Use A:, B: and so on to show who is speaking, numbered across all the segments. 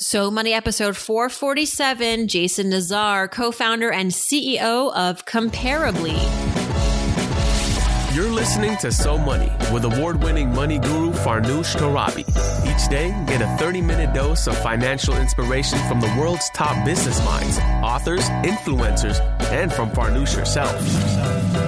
A: So Money episode 447, Jason Nazar, co-founder and CEO of Comparably.
B: You're listening to So Money with award-winning money guru Farnoosh Torabi. Each day, get a 30-minute dose of financial inspiration from the world's top business minds, authors, influencers, and from Farnoosh herself.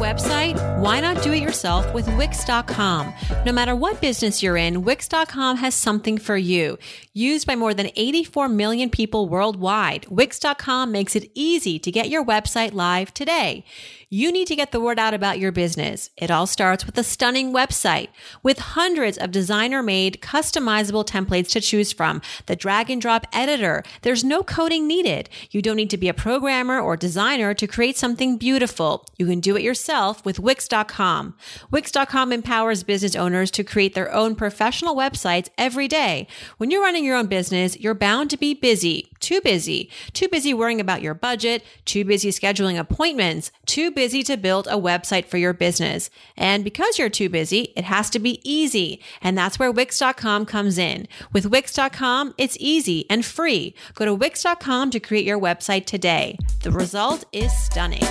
A: Website? Why not do it yourself with Wix.com? No matter what business you're in, Wix.com has something for you. Used by more than 84 million people worldwide, Wix.com makes it easy to get your website live today. You need to get the word out about your business. It all starts with a stunning website with hundreds of designer made customizable templates to choose from. The drag and drop editor. There's no coding needed. You don't need to be a programmer or designer to create something beautiful. You can do it yourself with Wix.com. Wix.com empowers business owners to create their own professional websites every day. When you're running your own business, you're bound to be busy, too busy, too busy worrying about your budget, too busy scheduling appointments, too busy to build a website for your business. And because you're too busy, it has to be easy. And that's where Wix.com comes in. With Wix.com, it's easy and free. Go to Wix.com to create your website today. The result is stunning.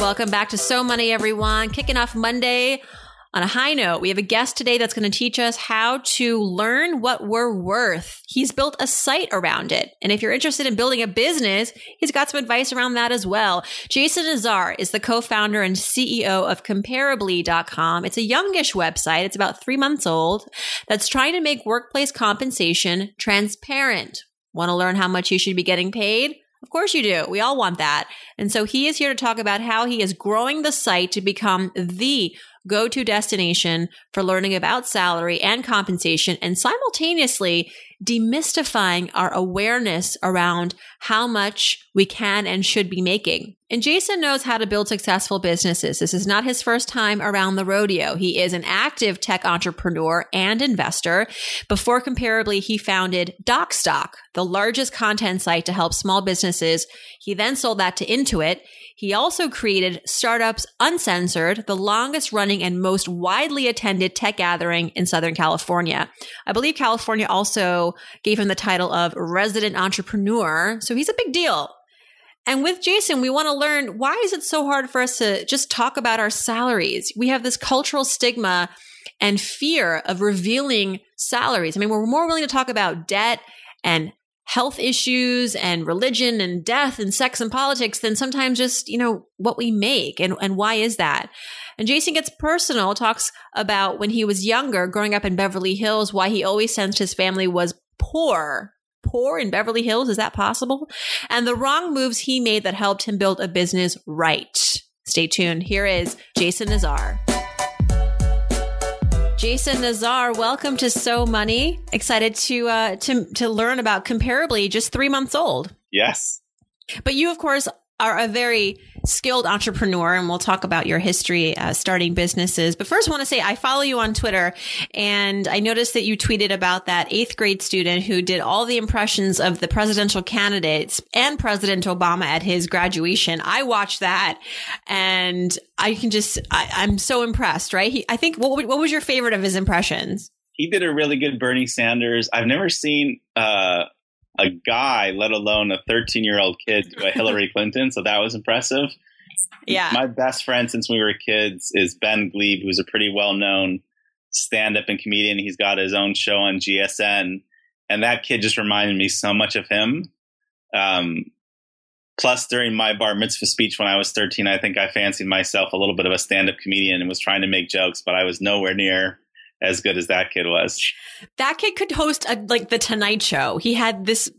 A: Welcome back to So Money, everyone. Kicking off Monday on a high note, we have a guest today that's going to teach us how to learn what we're worth. He's built a site around it. And if you're interested in building a business, he's got some advice around that as well. Jason Nazar is the co-founder and CEO of comparably.com. It's a youngish website. It's about three months old that's trying to make workplace compensation transparent. Want to learn how much you should be getting paid? Of course you do. We all want that. And so he is here to talk about how he is growing the site to become the go to destination for learning about salary and compensation and simultaneously demystifying our awareness around how much we can and should be making. And Jason knows how to build successful businesses. This is not his first time around the rodeo. He is an active tech entrepreneur and investor. Before Comparably, he founded Docstoc, the largest content site to help small businesses. He then sold that to Intuit. He also created Startups Uncensored, the longest running and most widely attended tech gathering in Southern California. I believe California also gave him the title of resident entrepreneur. So he's a big deal. And with Jason, we want to learn why is it so hard for us to just talk about our salaries? We have this cultural stigma and fear of revealing salaries. I mean, we're more willing to talk about debt and health issues and religion and death and sex and politics than sometimes just, you know, what we make and, and why is that? And Jason gets personal, talks about when he was younger, growing up in Beverly Hills, why he always sensed his family was poor. Poor in Beverly Hills? Is that possible? And the wrong moves he made that helped him build a business right. Stay tuned. Here is Jason Nazar. Jason Nazar, welcome to So Money. Excited to uh, to to learn about Comparably, just three months old.
C: Yes,
A: but you, of course, are a very skilled entrepreneur, and we'll talk about your history uh, starting businesses. But first, I want to say I follow you on Twitter, and I noticed that you tweeted about that eighth grade student who did all the impressions of the presidential candidates and President Obama at his graduation. I watched that, and I can just I, am so impressed. Right? He, I think what what was your favorite of his impressions?
C: He did a really good Bernie Sanders. I've never seen. Uh, a guy, let alone a 13 year old kid, to a Hillary Clinton. So that was impressive.
A: Yeah.
C: My best friend since we were kids is Ben Gleib, who's a pretty well known stand up and comedian. He's got his own show on GSN. And that kid just reminded me so much of him. Um, plus, during my bar mitzvah speech when I was 13, I think I fancied myself a little bit of a stand up comedian and was trying to make jokes, but I was nowhere near as good as that kid was.
A: That kid could host a, like the Tonight Show. He had this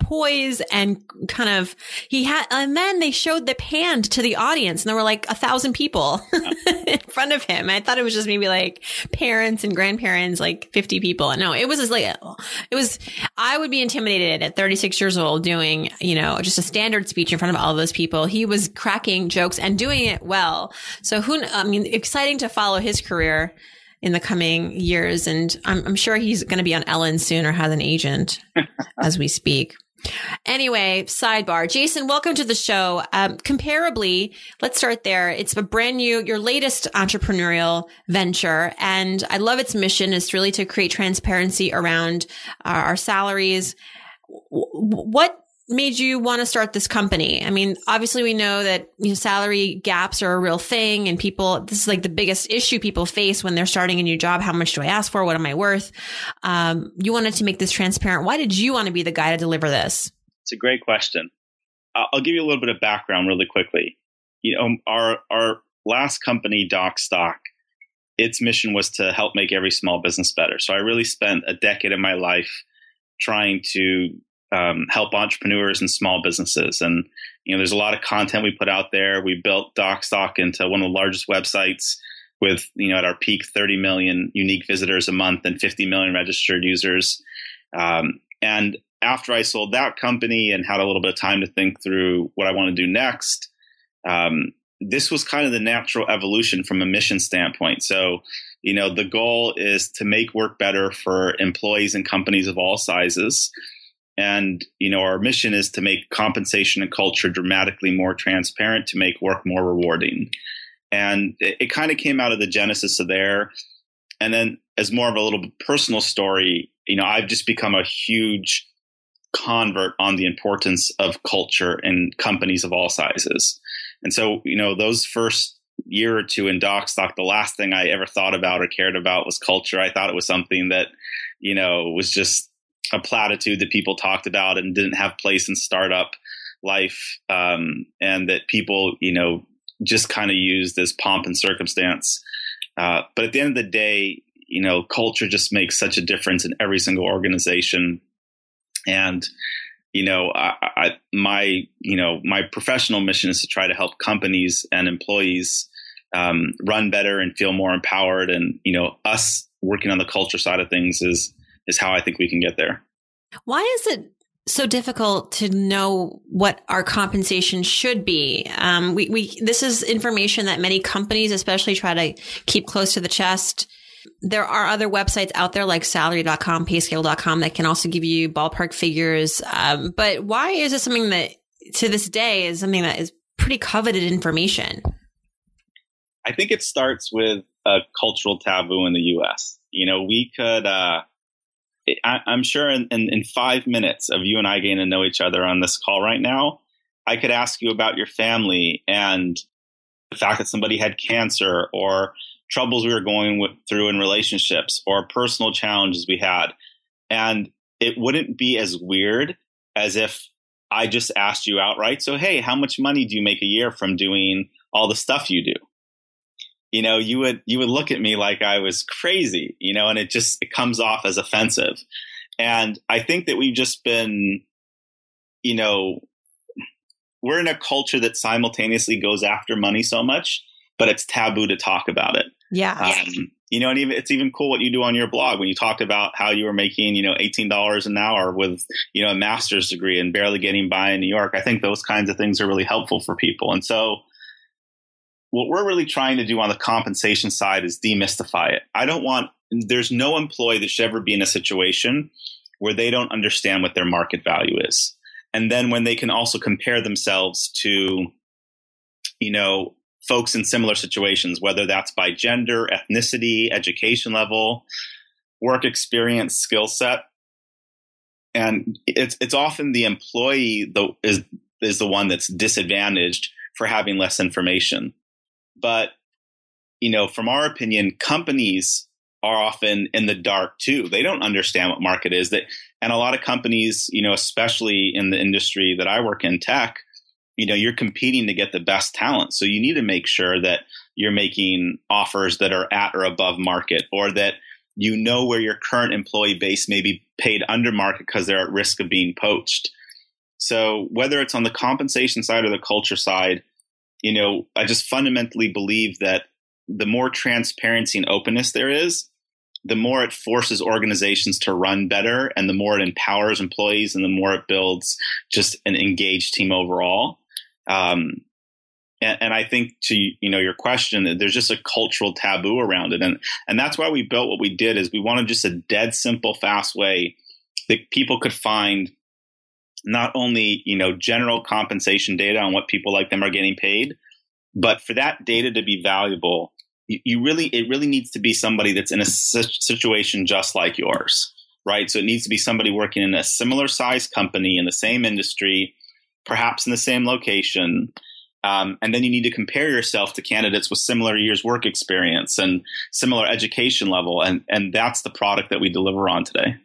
A: poise and kind of he had and then they showed the hand to the audience and there were like a thousand people in front of him. I thought it was just maybe like parents and grandparents like 50 people. And no it was just like it was i would be intimidated at 36 years old doing you know just a standard speech in front of all those people. He was cracking jokes and doing it well. So who i mean exciting to follow his career in the coming years. And I'm, I'm sure he's going to be on Ellen soon or has an agent as we speak. Anyway, sidebar. Jason, welcome to the show. Um, comparably, let's start there. It's a brand new, your latest entrepreneurial venture. And I love its mission is really to create transparency around our, our salaries. What made you want to start this company? I mean, obviously we know that you know, salary gaps are a real thing and people, this is like the biggest issue people face when they're starting a new job. How much do I ask for? What am I worth? Um, you wanted to make this transparent. Why did you want to be the guy to deliver this?
C: It's a great question. I'll give you a little bit of background really quickly. You know, our, our last company, Docstoc, its mission was to help make every small business better. So I really spent a decade of my life trying to um, help entrepreneurs and small businesses. And you know, there's a lot of content we put out there. We built Docstoc into one of the largest websites with you know at our peak 30 million unique visitors a month and 50 million registered users. Um, and after I sold that company and had a little bit of time to think through what I want to do next, um, this was kind of the natural evolution from a mission standpoint. So, you know, the goal is to make work better for employees and companies of all sizes. And, you know, our mission is to make compensation and culture dramatically more transparent to make work more rewarding. And it, it kind of came out of the genesis of there. And then as more of a little personal story, you know, I've just become a huge convert on the importance of culture in companies of all sizes. And so, you know, those first year or two in Docstoc, the last thing I ever thought about or cared about was culture. I thought it was something that, you know, was just a platitude that people talked about and didn't have place in startup life, um, and that people, you know, just kind of used as pomp and circumstance. Uh, but at the end of the day, you know, culture just makes such a difference in every single organization. And, you know, I, I, my, you know, my professional mission is to try to help companies and employees um, run better and feel more empowered. And, you know, us working on the culture side of things is is how I think we can get there.
A: Why is it so difficult to know what our compensation should be? Um, we, we, this is information that many companies, especially try to keep close to the chest. There are other websites out there like salary.com, payscale.com that can also give you ballpark figures. Um, but why is it something that to this day is something that is pretty coveted information?
C: I think it starts with a cultural taboo in the US. You know, we could, uh, I, am sure in, in, in, five minutes of you and I getting to know each other on this call right now, I could ask you about your family and the fact that somebody had cancer or troubles we were going with, through in relationships or personal challenges we had. And it wouldn't be as weird as if I just asked you outright. So, hey, how much money do you make a year from doing all the stuff you do? You know, you would you would look at me like I was crazy, you know, and it just it comes off as offensive. And I think that we've just been, you know, we're in a culture that simultaneously goes after money so much, but it's taboo to talk about it.
A: Yeah.
C: Um, you know, and even it's even cool what you do on your blog when you talk about how you were making, you know, eighteen dollars an hour with, you know, a master's degree and barely getting by in New York. I think those kinds of things are really helpful for people. And so what we're really trying to do on the compensation side is demystify it. I don't want, there's no employee that should ever be in a situation where they don't understand what their market value is. And then when they can also compare themselves to, you know, folks in similar situations, whether that's by gender, ethnicity, education level, work experience, skill set. And it's, it's often the employee is, is the one that's disadvantaged for having less information. But, you know, from our opinion, companies are often in the dark too. They don't understand what market is that, and a lot of companies, you know, especially in the industry that I work in tech, you know, you're competing to get the best talent. So you need to make sure that you're making offers that are at or above market or that you know where your current employee base may be paid under market because they're at risk of being poached. So whether it's on the compensation side or the culture side, you know, I just fundamentally believe that the more transparency and openness there is, the more it forces organizations to run better and the more it empowers employees and the more it builds just an engaged team overall. Um, and, and, I think to you know your question, there's just a cultural taboo around it, and and that's why we built what we did. Is we wanted just a dead simple, fast way that people could find not only you know general compensation data on what people like them are getting paid, but for that data to be valuable, you, you really it really needs to be somebody that's in a situation just like yours, right? So it needs to be somebody working in a similar size company in the same industry, perhaps in the same location um, and then you need to compare yourself to candidates with similar years work experience and similar education level. And, and that's the product that we deliver on today.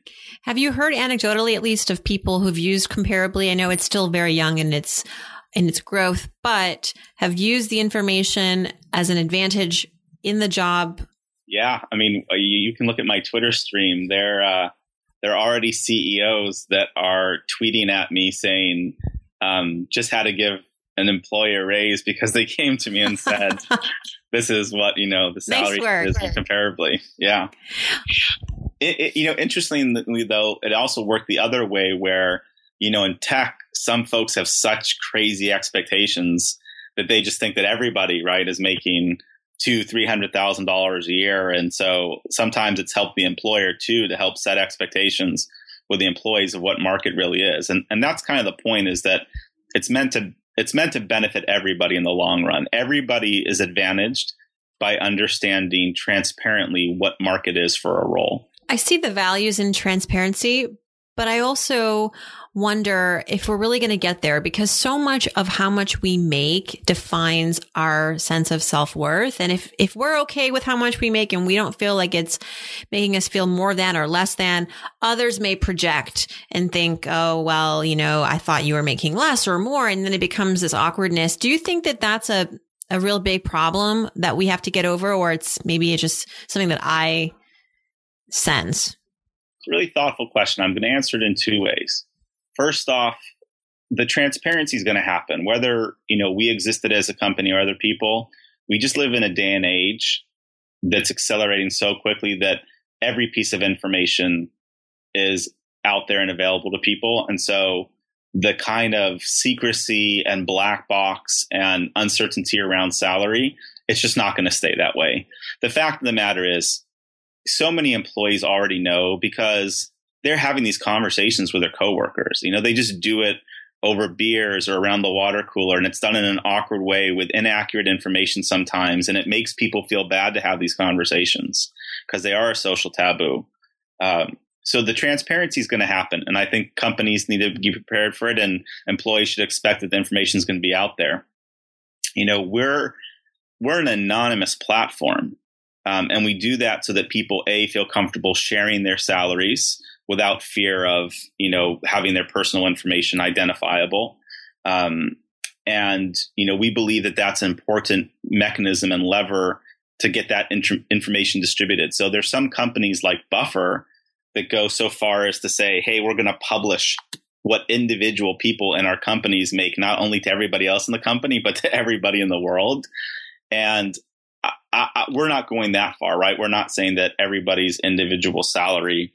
A: Have you heard anecdotally, at least, of people who've used comparably? I know it's still very young in its in its growth, but have used the information as an advantage in the job.
C: Yeah, I mean, uh, you, you can look at my Twitter stream. There, uh, there are already CEOs that are tweeting at me saying, um, "Just had to give an employee a raise because they came to me and said, "This is what you know the salary nice is comparably." Yeah. It, it, you know, interestingly though, it also worked the other way where you know in tech, some folks have such crazy expectations that they just think that everybody right is making two three hundred thousand dollars a year, and so sometimes it's helped the employer too to help set expectations with the employees of what market really is, and and that's kind of the point is that it's meant to it's meant to benefit everybody in the long run. Everybody is advantaged by understanding transparently what market is for a role.
A: I see the values in transparency, but I also wonder if we're really going to get there because so much of how much we make defines our sense of self-worth. And if, if we're okay with how much we make and we don't feel like it's making us feel more than or less than, others may project and think, oh, well, you know, I thought you were making less or more. And then it becomes this awkwardness. Do you think that that's a, a real big problem that we have to get over, or it's maybe it's just something that I sense?
C: It's a really thoughtful question. I'm going to answer it in two ways first off, the transparency is going to happen, whether you know we existed as a company or other people. We just live in a day and age that's accelerating so quickly that every piece of information is out there and available to people, and so the kind of secrecy and black box and uncertainty around salary, it's just not going to stay that way. The fact of the matter is, so many employees already know because they're having these conversations with their coworkers. You know, they just do it over beers or around the water cooler and it's done in an awkward way with inaccurate information sometimes and it makes people feel bad to have these conversations because they are a social taboo um, so the transparency is going to happen and i think companies need to be prepared for it and employees should expect that the information is going to be out there you know we're we're an anonymous platform um, and we do that so that people a feel comfortable sharing their salaries without fear of you know having their personal information identifiable. Um, and you know we believe that that's an important mechanism and lever to get that int- information distributed. So there's some companies like Buffer that go so far as to say, "Hey, we're going to publish what individual people in our companies make, not only to everybody else in the company, but to everybody in the world." And I, I, we're not going that far, right? We're not saying that everybody's individual salary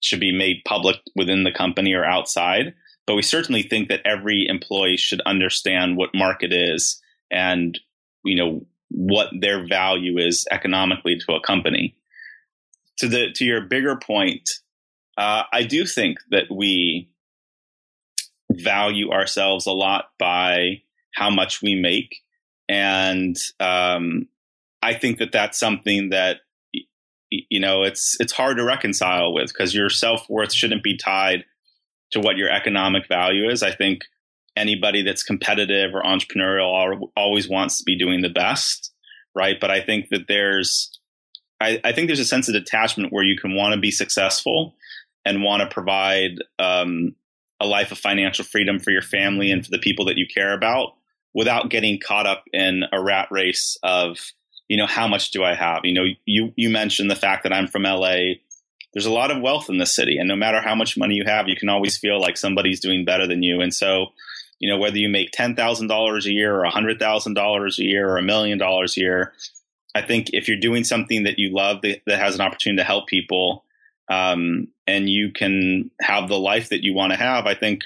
C: should be made public within the company or outside. But we certainly think that every employee should understand what market is and, you know, what their value is economically to a company. To the to your bigger point, uh, I do think that we value ourselves a lot by how much we make, and um, I think that that's something that you know it's it's hard to reconcile with because your self-worth shouldn't be tied to what your economic value is. I think anybody that's competitive or entrepreneurial always wants to be doing the best right? But i think that there's I, I think there's a sense of detachment where you can want to be successful and want to provide um, a life of financial freedom for your family and for the people that you care about without getting caught up in a rat race of you know, how much do I have? You know, you you mentioned the fact that I'm from LA. There's a lot of wealth in the city, and no matter how much money you have, you can always feel like somebody's doing better than you. And so, you know, whether you make ten thousand dollars a year, or a hundred thousand dollars a year, or a million dollars a year, I think if you're doing something that you love that, that has an opportunity to help people, um, and you can have the life that you want to have, I think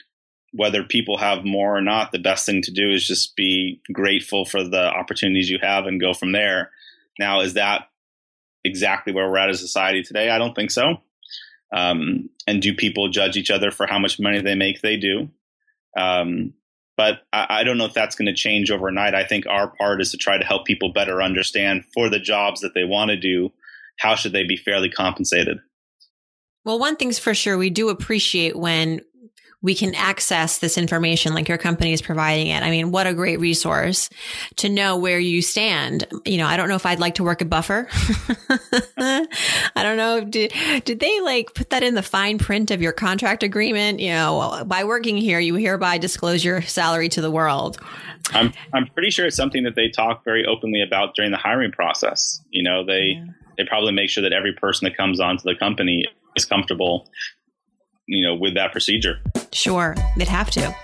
C: whether people have more or not, the best thing to do is just be grateful for the opportunities you have and go from there. Now, is that exactly where we're at as a society today? I don't think so. Um, and do people judge each other for how much money they make? They do. Um, but I, I, don't know if that's going to change overnight. I think our part is to try to help people better understand for the jobs that they want to do, how should they be fairly compensated?
A: Well, one thing's for sure, we do appreciate when we can access this information like your company is providing it. I mean, what a great resource to know where you stand. You know, I don't know if I'd like to work a buffer. I don't know. Did, did they like put that in the fine print of your contract agreement? You know, by working here, you hereby disclose your salary to the world.
C: I'm, I'm pretty sure it's something that they talk very openly about during the hiring process. You know, they, yeah. they probably make sure that every person that comes onto the company is comfortable you know, with that procedure.
A: Sure, they'd have to.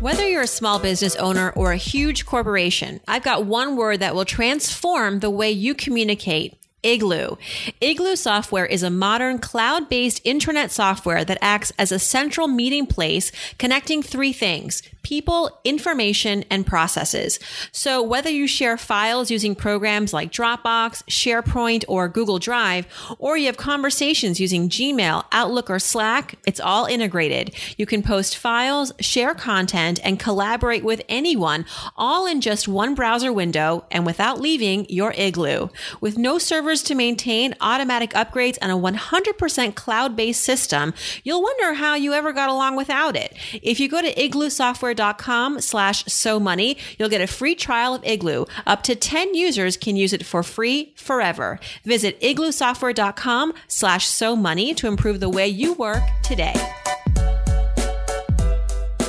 A: Whether you're a small business owner or a huge corporation, I've got one word that will transform the way you communicate Igloo. Igloo software is a modern cloud based intranet software that acts as a central meeting place connecting three things people, information, and processes. So whether you share files using programs like Dropbox, SharePoint, or Google Drive, or you have conversations using Gmail, Outlook, or Slack, it's all integrated. You can post files, share content, and collaborate with anyone all in just one browser window and without leaving your Igloo. With no servers to maintain, automatic upgrades, and a 100% cloud-based system, you'll wonder how you ever got along without it. If you go to Igloo Software igloosoftware.com slash so money. You'll get a free trial of Igloo. Up to 10 users can use it for free forever. Visit igloosoftware.com slash so money to improve the way you work today.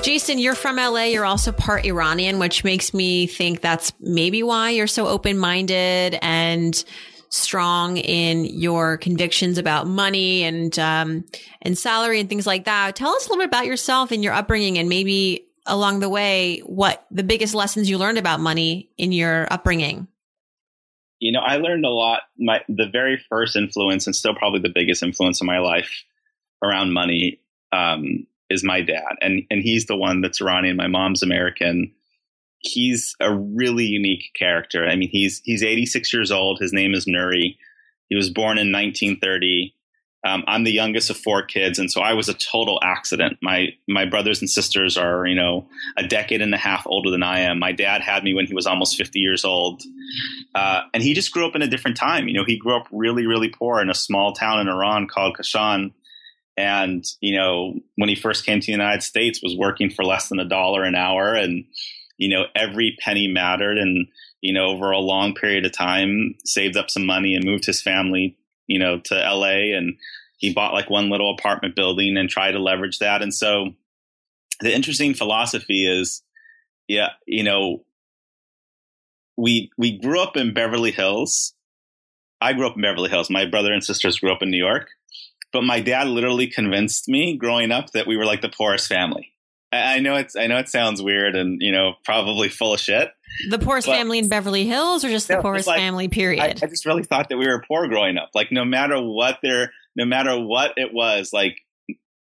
A: Jason, you're from LA. You're also part Iranian, which makes me think that's maybe why you're so open minded and strong in your convictions about money and um, and salary and things like that. Tell us a little bit about yourself and your upbringing, and maybe along the way what the biggest lessons you learned about money in your upbringing?
C: You know, I learned a lot. My the very first influence, and still probably the biggest influence in my life around money, um, is my dad, and and he's the one that's Iranian. My mom's American. He's a really unique character. I mean, he's he's 86 years old. His name is Nuri. He was born in 1930. Um, I'm the youngest of four kids, and so I was a total accident. My my brothers and sisters are, you know, a decade and a half older than I am. My dad had me when he was almost 50 years old, uh, and he just grew up in a different time. You know, he grew up really, really poor in a small town in Iran called Kashan, and you know, when he first came to the United States, was working for less than a dollar an hour, and you know, every penny mattered, and you know, over a long period of time, saved up some money and moved his family you know, to LA and he bought like one little apartment building and tried to leverage that. And so the interesting philosophy is, yeah, you know, we we grew up in Beverly Hills. I grew up in Beverly Hills. My brother and sisters grew up in New York. But my dad literally convinced me growing up that we were like the poorest family. I know it's I know it sounds weird and you know probably full of shit.
A: The poorest family in Beverly Hills, or just the poorest like, family? Period. I,
C: I, just really thought that we were poor growing up. Like no matter what their, no matter what it was, like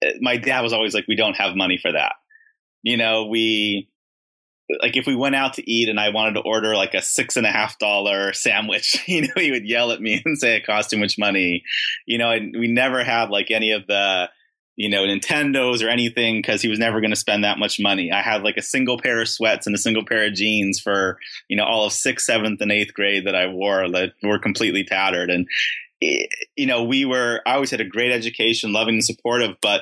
C: eh, my dad was always like, "We don't have money for that." You know, we like if we went out to eat and I wanted to order like a six and a half dollar sandwich, you know, he would yell at me and say it cost too much money. You know, and we never had like any of the you know, Nintendos or anything because he was never going to spend that much money. I had like a single pair of sweats and a single pair of jeans for, you know, all of sixth, seventh, and eighth grade that I wore that were completely tattered. And, eh, you know, we were, I always had a great education, loving and supportive. But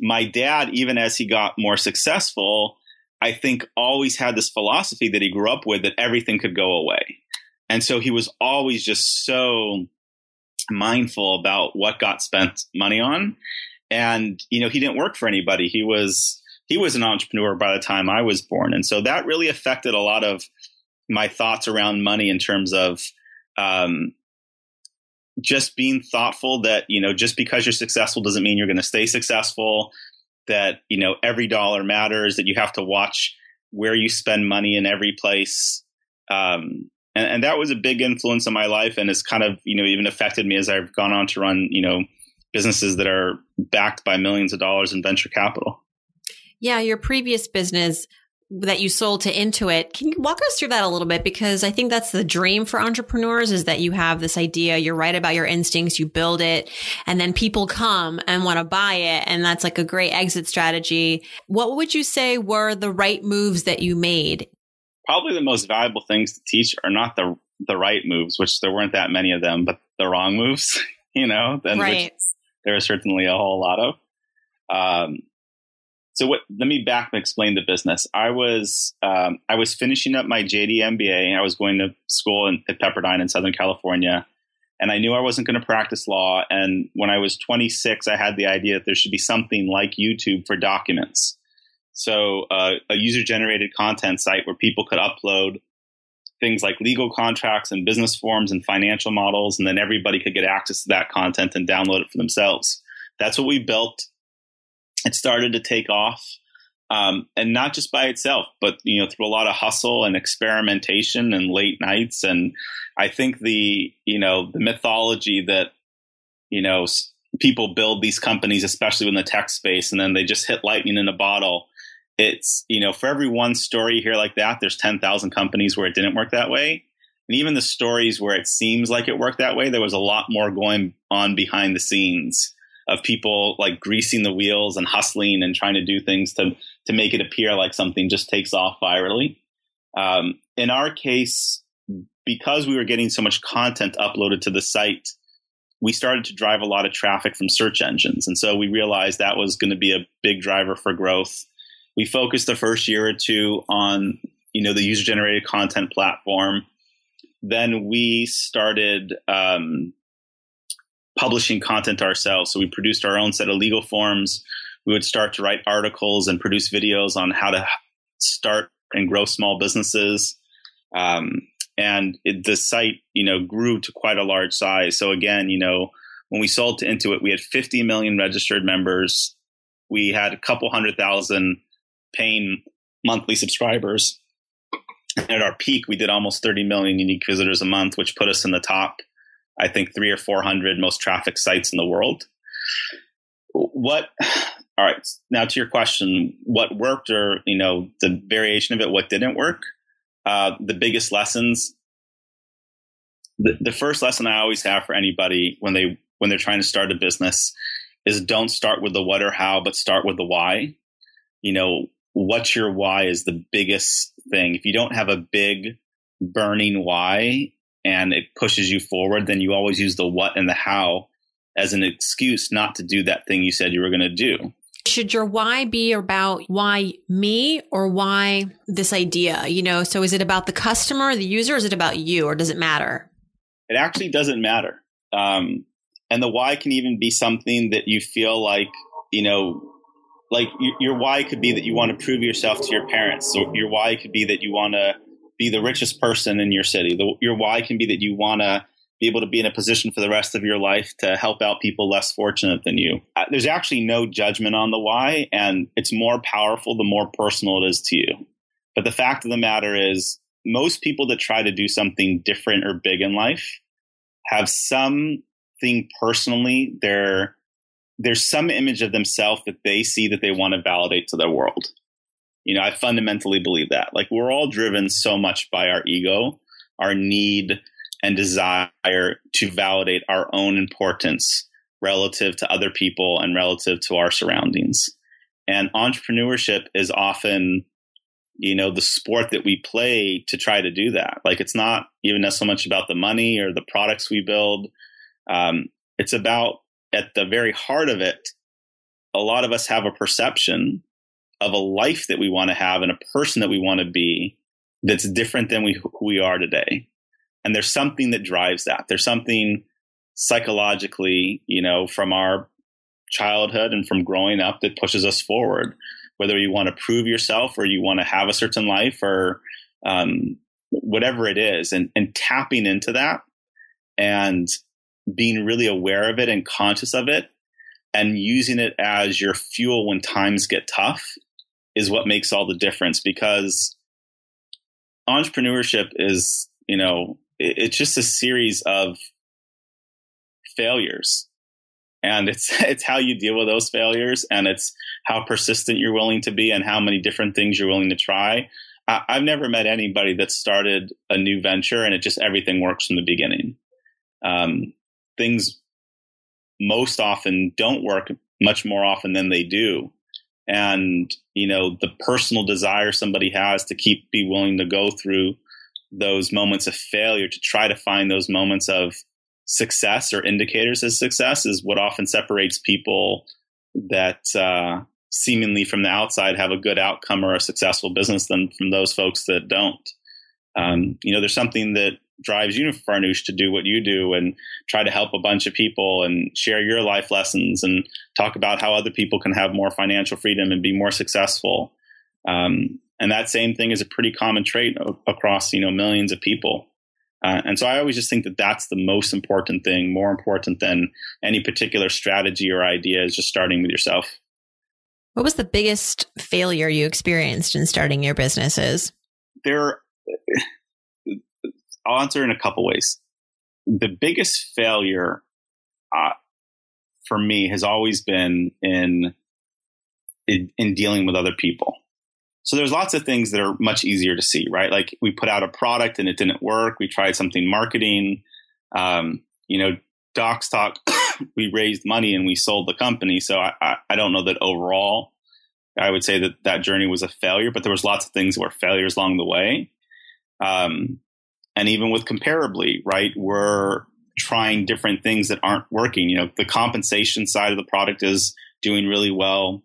C: my dad, even as he got more successful, I think always had this philosophy that he grew up with that everything could go away. And so he was always just so mindful about what got spent money on and you know he didn't work for anybody. He was he was an entrepreneur by the time i was born. And so that really affected a lot of my thoughts around money in terms of um, just being thoughtful that you know just because you're successful doesn't mean you're going to stay successful that you know every dollar matters that you have to watch where you spend money in every place. Um, and, and that was a big influence in my life and it's kind of you know even affected me as i've gone on to run you know businesses that are backed by millions of dollars in venture capital.
A: Yeah, your previous business that you sold to Intuit. Can you walk us through that a little bit? Because I think that's the dream for entrepreneurs is that you have this idea, you're right about your instincts, you build it, and then people come and want to buy it. And that's like a great exit strategy. What would you say were the right moves that you made?
C: Probably the most valuable things to teach are not the the right moves, which there weren't that many of them, but the wrong moves, you know, then
A: right.
C: There are certainly a whole lot of. Um, so what, let me back and explain the business. I was um, I was finishing up my JD MBA. I was going to school in, at Pepperdine in Southern California, and I knew I wasn't going to practice law. And when I was 26, I had the idea that there should be something like YouTube for documents. So uh, a user generated content site where people could upload things like legal contracts and business forms and financial models, and then everybody could get access to that content and download it for themselves. That's what we built it started to take off. Um, and not just by itself, but you know through a lot of hustle and experimentation and late nights. And I think the you know the mythology that you know people build these companies, especially in the tech space, and then they just hit lightning in a bottle. It's you know for every one story here like that, there's ten thousand companies where it didn't work that way. And even the stories where it seems like it worked that way, there was a lot more going on behind the scenes of people like greasing the wheels and hustling and trying to do things to to make it appear like something just takes off virally. Um, in our case, because we were getting so much content uploaded to the site, we started to drive a lot of traffic from search engines, and so we realized that was going to be a big driver for growth. We focused the first year or two on you know the user generated content platform. Then we started um, publishing content ourselves. So we produced our own set of legal forms. We would start to write articles and produce videos on how to start and grow small businesses. Um, and it, the site, you know, grew to quite a large size. So again, you know, when we sold to Intuit, we had 50 million registered members. We had a couple hundred thousand paying monthly subscribers. And at our peak, we did almost 30 million unique visitors a month, which put us in the top I think three or 400 most traffic sites in the world. What, all right, now to your question, what worked or, you know, the variation of it, what didn't work? Uh, the biggest lessons. The, the first lesson I always have for anybody when they when they're trying to start a business is don't start with the what or how, but start with the why. You know, what's your why is the biggest thing. If you don't have a big burning why, and it pushes you forward, then you always use the what and the how as an excuse not to do that thing you said you were going to do.
A: Should your why be about why me or why this idea? You know, so is it about the customer, the user, is it about you, or does it matter?
C: It actually doesn't matter. Um, and the why can even be something that you feel like, you know, like your, why could be that you want to prove yourself to your parents. So your why could be that you want to be the richest person in your city. Your why can be that you want to be able to be in a position for the rest of your life to help out people less fortunate than you. There's actually no judgment on the why, and it's more powerful the more personal it is to you. But the fact of the matter is, most people that try to do something different or big in life have something personally, there, there's some image of themselves that they see that they want to validate to the world. You know, I fundamentally believe that. Like we're all driven so much by our ego, our need and desire to validate our own importance relative to other people and relative to our surroundings. And entrepreneurship is often, you know, the sport that we play to try to do that. Like it's not even so much about the money or the products we build. Um, it's about at the very heart of it, a lot of us have a perception of a life that we want to have and a person that we want to be that's different than we, who we are today. And there's something that drives that. There's something psychologically, you know, from our childhood and from growing up that pushes us forward. Whether you want to prove yourself or you want to have a certain life or um, whatever it is, and, and tapping into that and being really aware of it and conscious of it and using it as your fuel when times get tough is what makes all the difference because entrepreneurship is, you know, it's just a series of failures. and it's it's how you deal with those failures and it's how persistent you're willing to be and how many different things you're willing to try I, have never met anybody that started a new venture and it just everything works from the beginning um, things most often don't work much more often than they do and you know the personal desire somebody has to keep be willing to go through those moments of failure to try to find those moments of success or indicators of success is what often separates people that uh, seemingly from the outside have a good outcome or a successful business than from those folks that don't. Um, you know, there's something that drives you, Farnoosh, to do what you do and try to help a bunch of people and share your life lessons and talk about how other people can have more financial freedom and be more successful. Um, and that same thing is a pretty common trait across, you know, millions of people. Uh, and so I always just think that that's the most important thing, more important than any particular strategy or idea is just starting with yourself.
A: What was the biggest failure you experienced in starting your businesses?
C: There, I'll answer in a couple ways. The biggest failure uh, for me has always been in, in in dealing with other people. So there's lots of things that are much easier to see, right? Like we put out a product and it didn't work. We tried something marketing. Um, you know, Docstoc, we raised money and we sold the company. So I, I, I, don't know that overall I would say that that journey was a failure, but there was lots of things that were failures along the way. Um, and even with comparably, right, we're trying different things that aren't working. You know, the compensation side of the product is doing really well.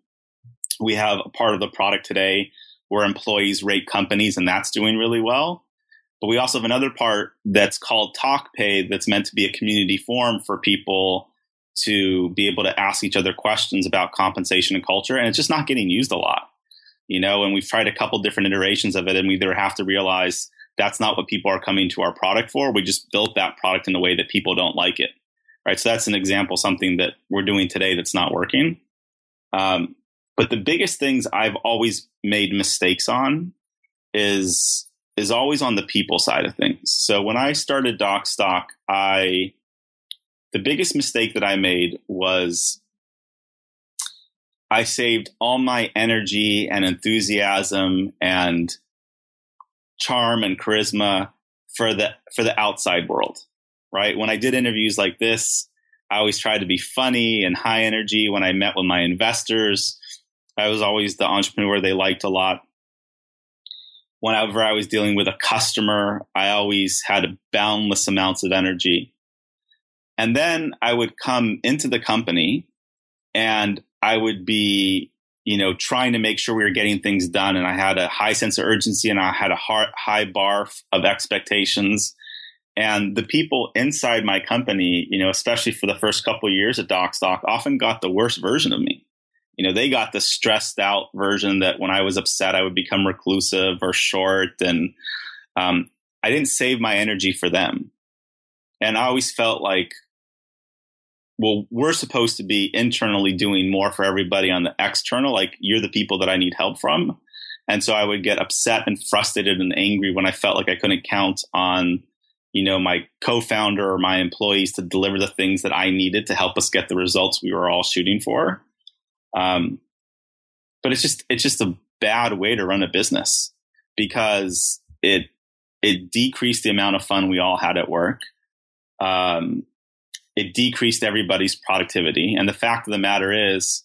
C: We have a part of the product today where employees rate companies, and that's doing really well. But we also have another part that's called TalkPay that's meant to be a community forum for people to be able to ask each other questions about compensation and culture. And it's just not getting used a lot, you know, and we've tried a couple different iterations of it and we either have to realize that's not what people are coming to our product for. We just built that product in a way that people don't like it. Right. So that's an example, something that we're doing today that's not working. Um, but the biggest things I've always made mistakes on is is always on the people side of things. So when I started Docstoc, I the biggest mistake that I made was I saved all my energy and enthusiasm and charm and charisma for the for the outside world. Right? When I did interviews like this, I always tried to be funny and high energy when I met with my investors. I was always the entrepreneur they liked a lot. Whenever I was dealing with a customer, I always had boundless amounts of energy. And then I would come into the company and I would be, you know, trying to make sure we were getting things done. And I had a high sense of urgency and I had a high bar of expectations. And the people inside my company, you know, especially for the first couple years at Docstoc, often got the worst version of me you know, they got the stressed out version that when I was upset, I would become reclusive or short. And um, I didn't save my energy for them. And I always felt like, well, we're supposed to be internally doing more for everybody on the external. Like, you're the people that I need help from. And so I would get upset and frustrated and angry when I felt like I couldn't count on, you know, my co-founder or my employees to deliver the things that I needed to help us get the results we were all shooting for. Um, but it's just it's just a bad way to run a business because it it decreased the amount of fun we all had at work. Um, it decreased everybody's productivity. And the fact of the matter is,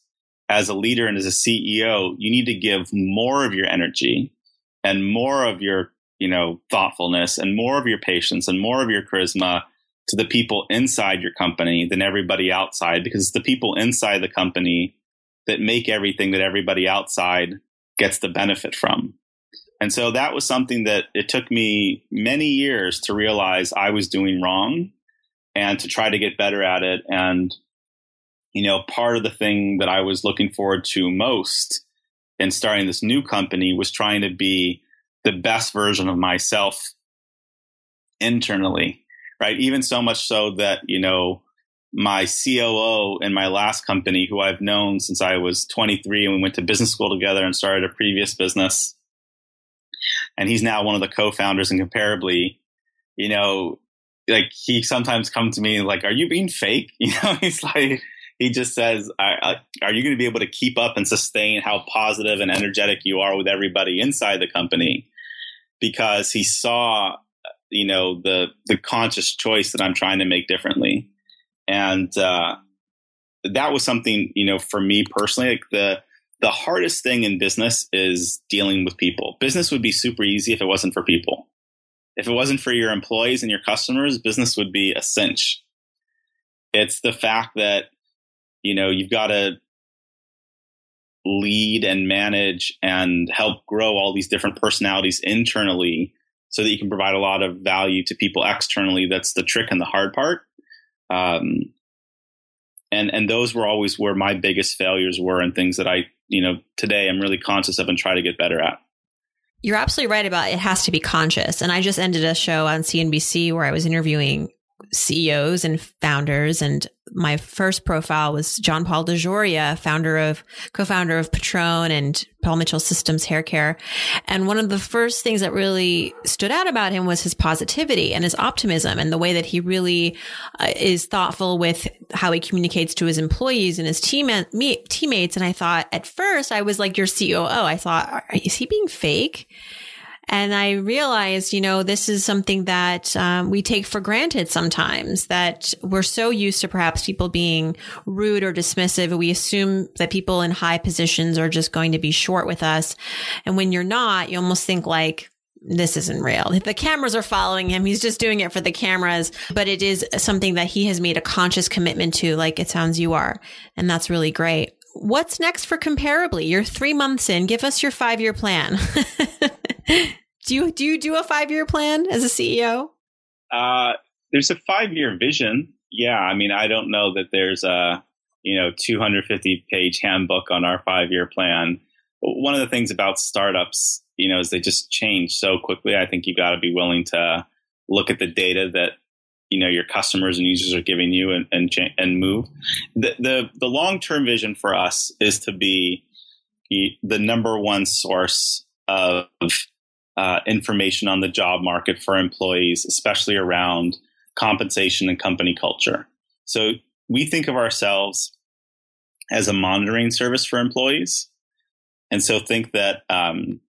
C: as a leader and as a CEO, you need to give more of your energy and more of your, you know, thoughtfulness and more of your patience and more of your charisma to the people inside your company than everybody outside because it's the people inside the company that make everything that everybody outside gets the benefit from. And so that was something that it took me many years to realize I was doing wrong and to try to get better at it. And, you know, part of the thing that I was looking forward to most in starting this new company was trying to be the best version of myself internally, right? Even so much so that, you know, my COO in my last company, who I've known since I was 23, and we went to business school together and started a previous business. And he's now one of the co-founders and comparably, you know, like he sometimes comes to me like, are you being fake? You know, he's like, he just says, "Are you going to be able to keep up and sustain how positive and energetic you are with everybody inside the company?" Because he saw, you know, the the conscious choice that I'm trying to make differently, and uh, that was something, you know, for me personally, like the the hardest thing in business is dealing with people. Business would be super easy if it wasn't for people. If it wasn't for your employees and your customers, business would be a cinch. It's the fact that, you know, you've got to lead and manage and help grow all these different personalities internally so that you can provide a lot of value to people externally. That's the trick and the hard part. Um, and and those were always where my biggest failures were and things that I you know today I'm really conscious of and try to get better at.
A: You're absolutely right about it has to be conscious. And I just ended a show on CNBC where I was interviewing CEOs and founders. And my first profile was John Paul DeJoria, founder of, co-founder of Patron and Paul Mitchell Systems Hair Care. And one of the first things that really stood out about him was his positivity and his optimism and the way that he really uh, is thoughtful with how he communicates to his employees and his team me, teammates. And I thought at first I was like your COO. I thought, is he being fake? And I realized, you know, this is something that um, we take for granted sometimes that we're so used to perhaps people being rude or dismissive. We assume that people in high positions are just going to be short with us. And when you're not, you almost think like, this isn't real. The cameras are following him. He's just doing it for the cameras, but it is something that he has made a conscious commitment to, like it sounds you are. And that's really great. What's next for Comparably? You're three months in. Give us your five year plan. do you do you do a five year plan as a CEO?
C: Uh, there's a five year vision. Yeah, I mean, I don't know that there's a you know 250 page handbook on our five year plan. One of the things about startups, you know, is they just change so quickly. I think you got to be willing to look at the data that you know your customers and users are giving you and and, and move. The the, the long term vision for us is to be the number one source of uh, information on the job market for employees, especially around compensation and company culture. So we think of ourselves as a monitoring service for employees. And so think that, um,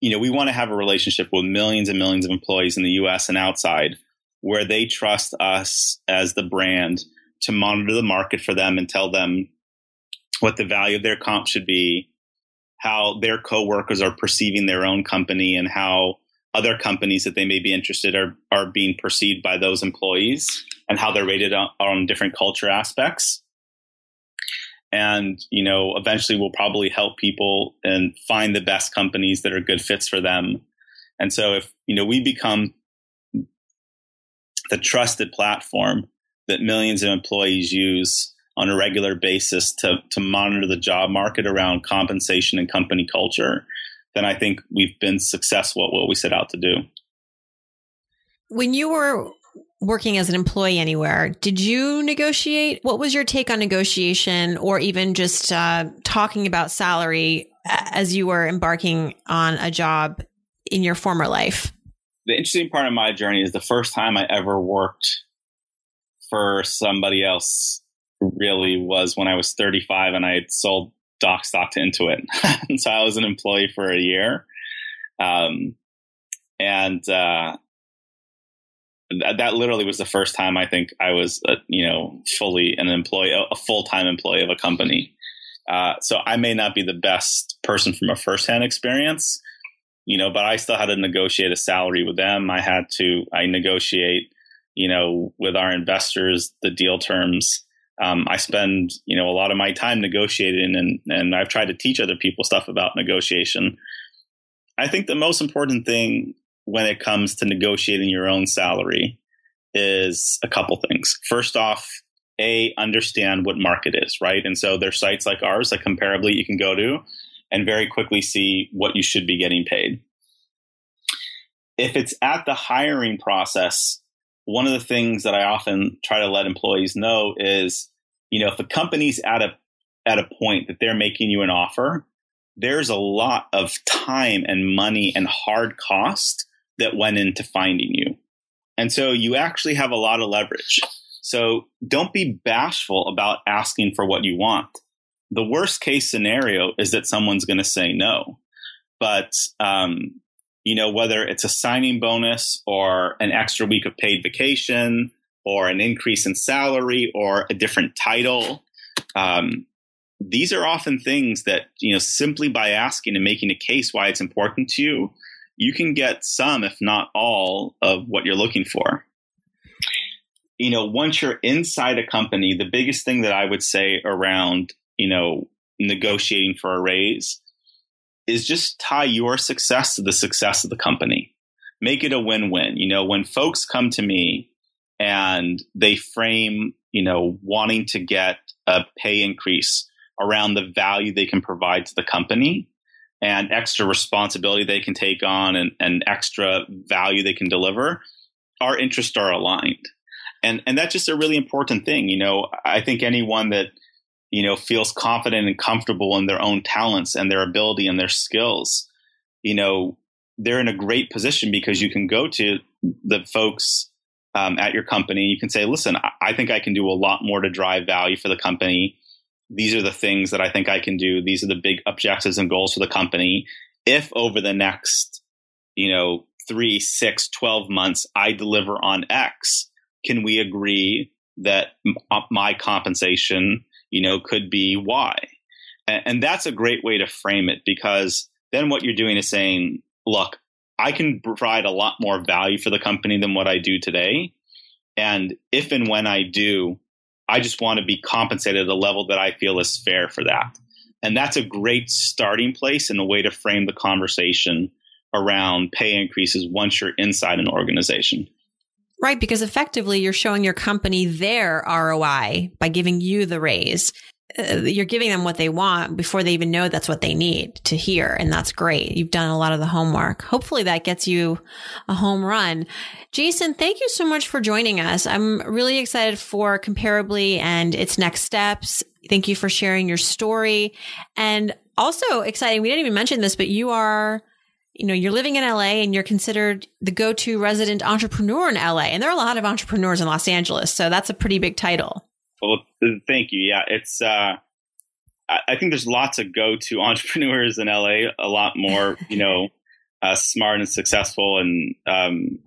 C: you know, we want to have a relationship with millions and millions of employees in the US and outside where they trust us as the brand to monitor the market for them and tell them what the value of their comp should be, how their coworkers are perceiving their own company, and how other companies that they may be interested are are being perceived by those employees, and how they're rated on, on different culture aspects. And you know, eventually, we'll probably help people and find the best companies that are good fits for them. And so, if you know, we become the trusted platform that millions of employees use on a regular basis to, to monitor the job market around compensation and company culture, then I think we've been successful at what we set out to do.
A: When you were working as an employee anywhere, did you negotiate? What was your take on negotiation or even just uh, talking about salary as you were embarking on a job in your former life?
C: The interesting part of my journey is the first time I ever worked for somebody else really was when I was 35 and I had sold Docstoc to Intuit. and so I was an employee for a year. Um, and, uh, that, literally was the first time I think I was, a, you know, fully an employee, a, a full time employee of a company. Uh, so I may not be the best person from a firsthand experience, you know, but I still had to negotiate a salary with them. I had to, I negotiate, you know, with our investors, the deal terms. Um, I spend, you know, a lot of my time negotiating and, and I've tried to teach other people stuff about negotiation. I think the most important thing when it comes to negotiating your own salary is a couple things. First off, a understand what market is, right? And so there's sites like ours, like Comparably, you can go to and very quickly see what you should be getting paid. If it's at the hiring process, one of the things that I often try to let employees know is, you know, if a company's at a at a point that they're making you an offer, there's a lot of time and money and hard cost that went into finding you. And so you actually have a lot of leverage. So don't be bashful about asking for what you want. The worst case scenario is that someone's going to say no. But, um, you know, whether it's a signing bonus or an extra week of paid vacation or an increase in salary or a different title, um, these are often things that, you know, simply by asking and making a case why it's important to you, you can get some, if not all, of what you're looking for. You know, once you're inside a company, the biggest thing that I would say around, you know, negotiating for a raise is just tie your success to the success of the company. Make it a win win. You know, when folks come to me and they frame, you know, wanting to get a pay increase around the value they can provide to the company and extra responsibility they can take on and, and extra value they can deliver, our interests are aligned. And and that's just a really important thing. You know, I think anyone that, you know, feels confident and comfortable in their own talents and their ability and their skills, you know, they're in a great position because you can go to the folks um, at your company. and You can say, listen, I think I can do a lot more to drive value for the company these are the things that I think I can do. These are the big objectives and goals for the company. If over the next, you know, three, six, 12 months, I deliver on X, can we agree that my compensation, you know, could be Y? And, and that's a great way to frame it because then what you're doing is saying, look, I can provide a lot more value for the company than what I do today. And if and when I do, I just want to be compensated at a level that I feel is fair for that. And that's a great starting place and a way to frame the conversation around pay increases once you're inside an organization.
A: Right, because effectively you're showing your company their ROI by giving you the raise. Uh, you're giving them what they want before they even know that's what they need to hear. And that's great. You've done a lot of the homework. Hopefully that gets you a home run. Jason, thank you so much for joining us. I'm really excited for Comparably and its next steps. Thank you for sharing your story. And also exciting, we didn't even mention this, but you are you know, you're living in LA and you're considered the go-to resident entrepreneur in LA. And there are a lot of entrepreneurs in Los Angeles. So that's a pretty big title.
C: Well, thank you. Yeah, it's. Uh, I think there's lots of go-to entrepreneurs in LA. A lot more, you know, uh, smart and successful and um,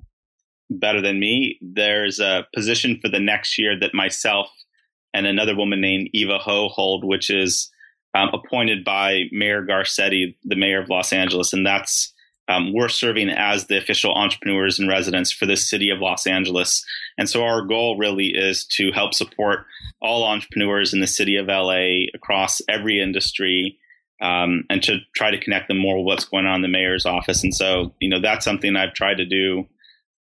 C: better than me. There's a position for the next year that myself and another woman named Eva Ho hold, which is um, appointed by Mayor Garcetti, the mayor of Los Angeles, and that's um, we're serving as the official entrepreneurs and residents for the city of Los Angeles. And so our goal really is to help support all entrepreneurs in the city of LA across every industry um, and to try to connect them more with what's going on in the mayor's office. And so, you know, that's something I've tried to do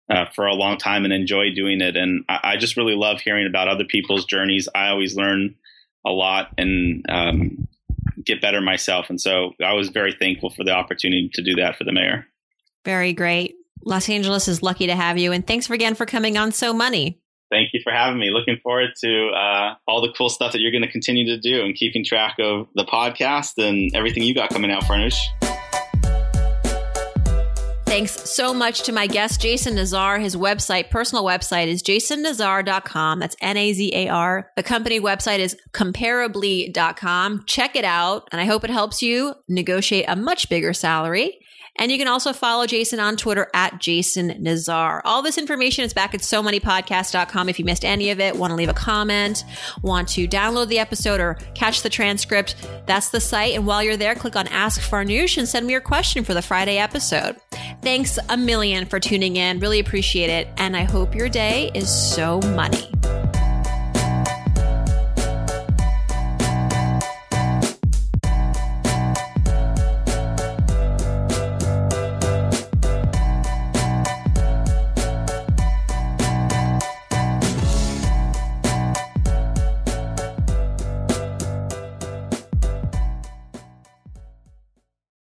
C: uh, for a long time and enjoy doing it. And I, I, just really love hearing about other people's journeys. I always learn a lot and um, get better myself. And so I was very thankful for the opportunity to do that for the mayor.
A: Very great. Los Angeles is lucky to have you. And thanks again for coming on So Money.
C: Thank you for having me. Looking forward to uh, all the cool stuff that you're going to continue to do and keeping track of the podcast and everything you got coming out, Farnoosh.
A: Thanks so much to my guest, Jason Nazar. His website, personal website is jasonnazar.com. That's N A Z A R. The company website is comparably.com. Check it out. And I hope it helps you negotiate a much bigger salary. And you can also follow Jason on Twitter at Jason Nazar. All this information is back at So Money podcast.com. If you missed any of it, want to leave a comment, want to download the episode or catch the transcript, that's the site. And while you're there, click on Ask Farnoosh and send me your question for the Friday episode. Thanks a million for tuning in. Really appreciate it. And I hope your day is so money.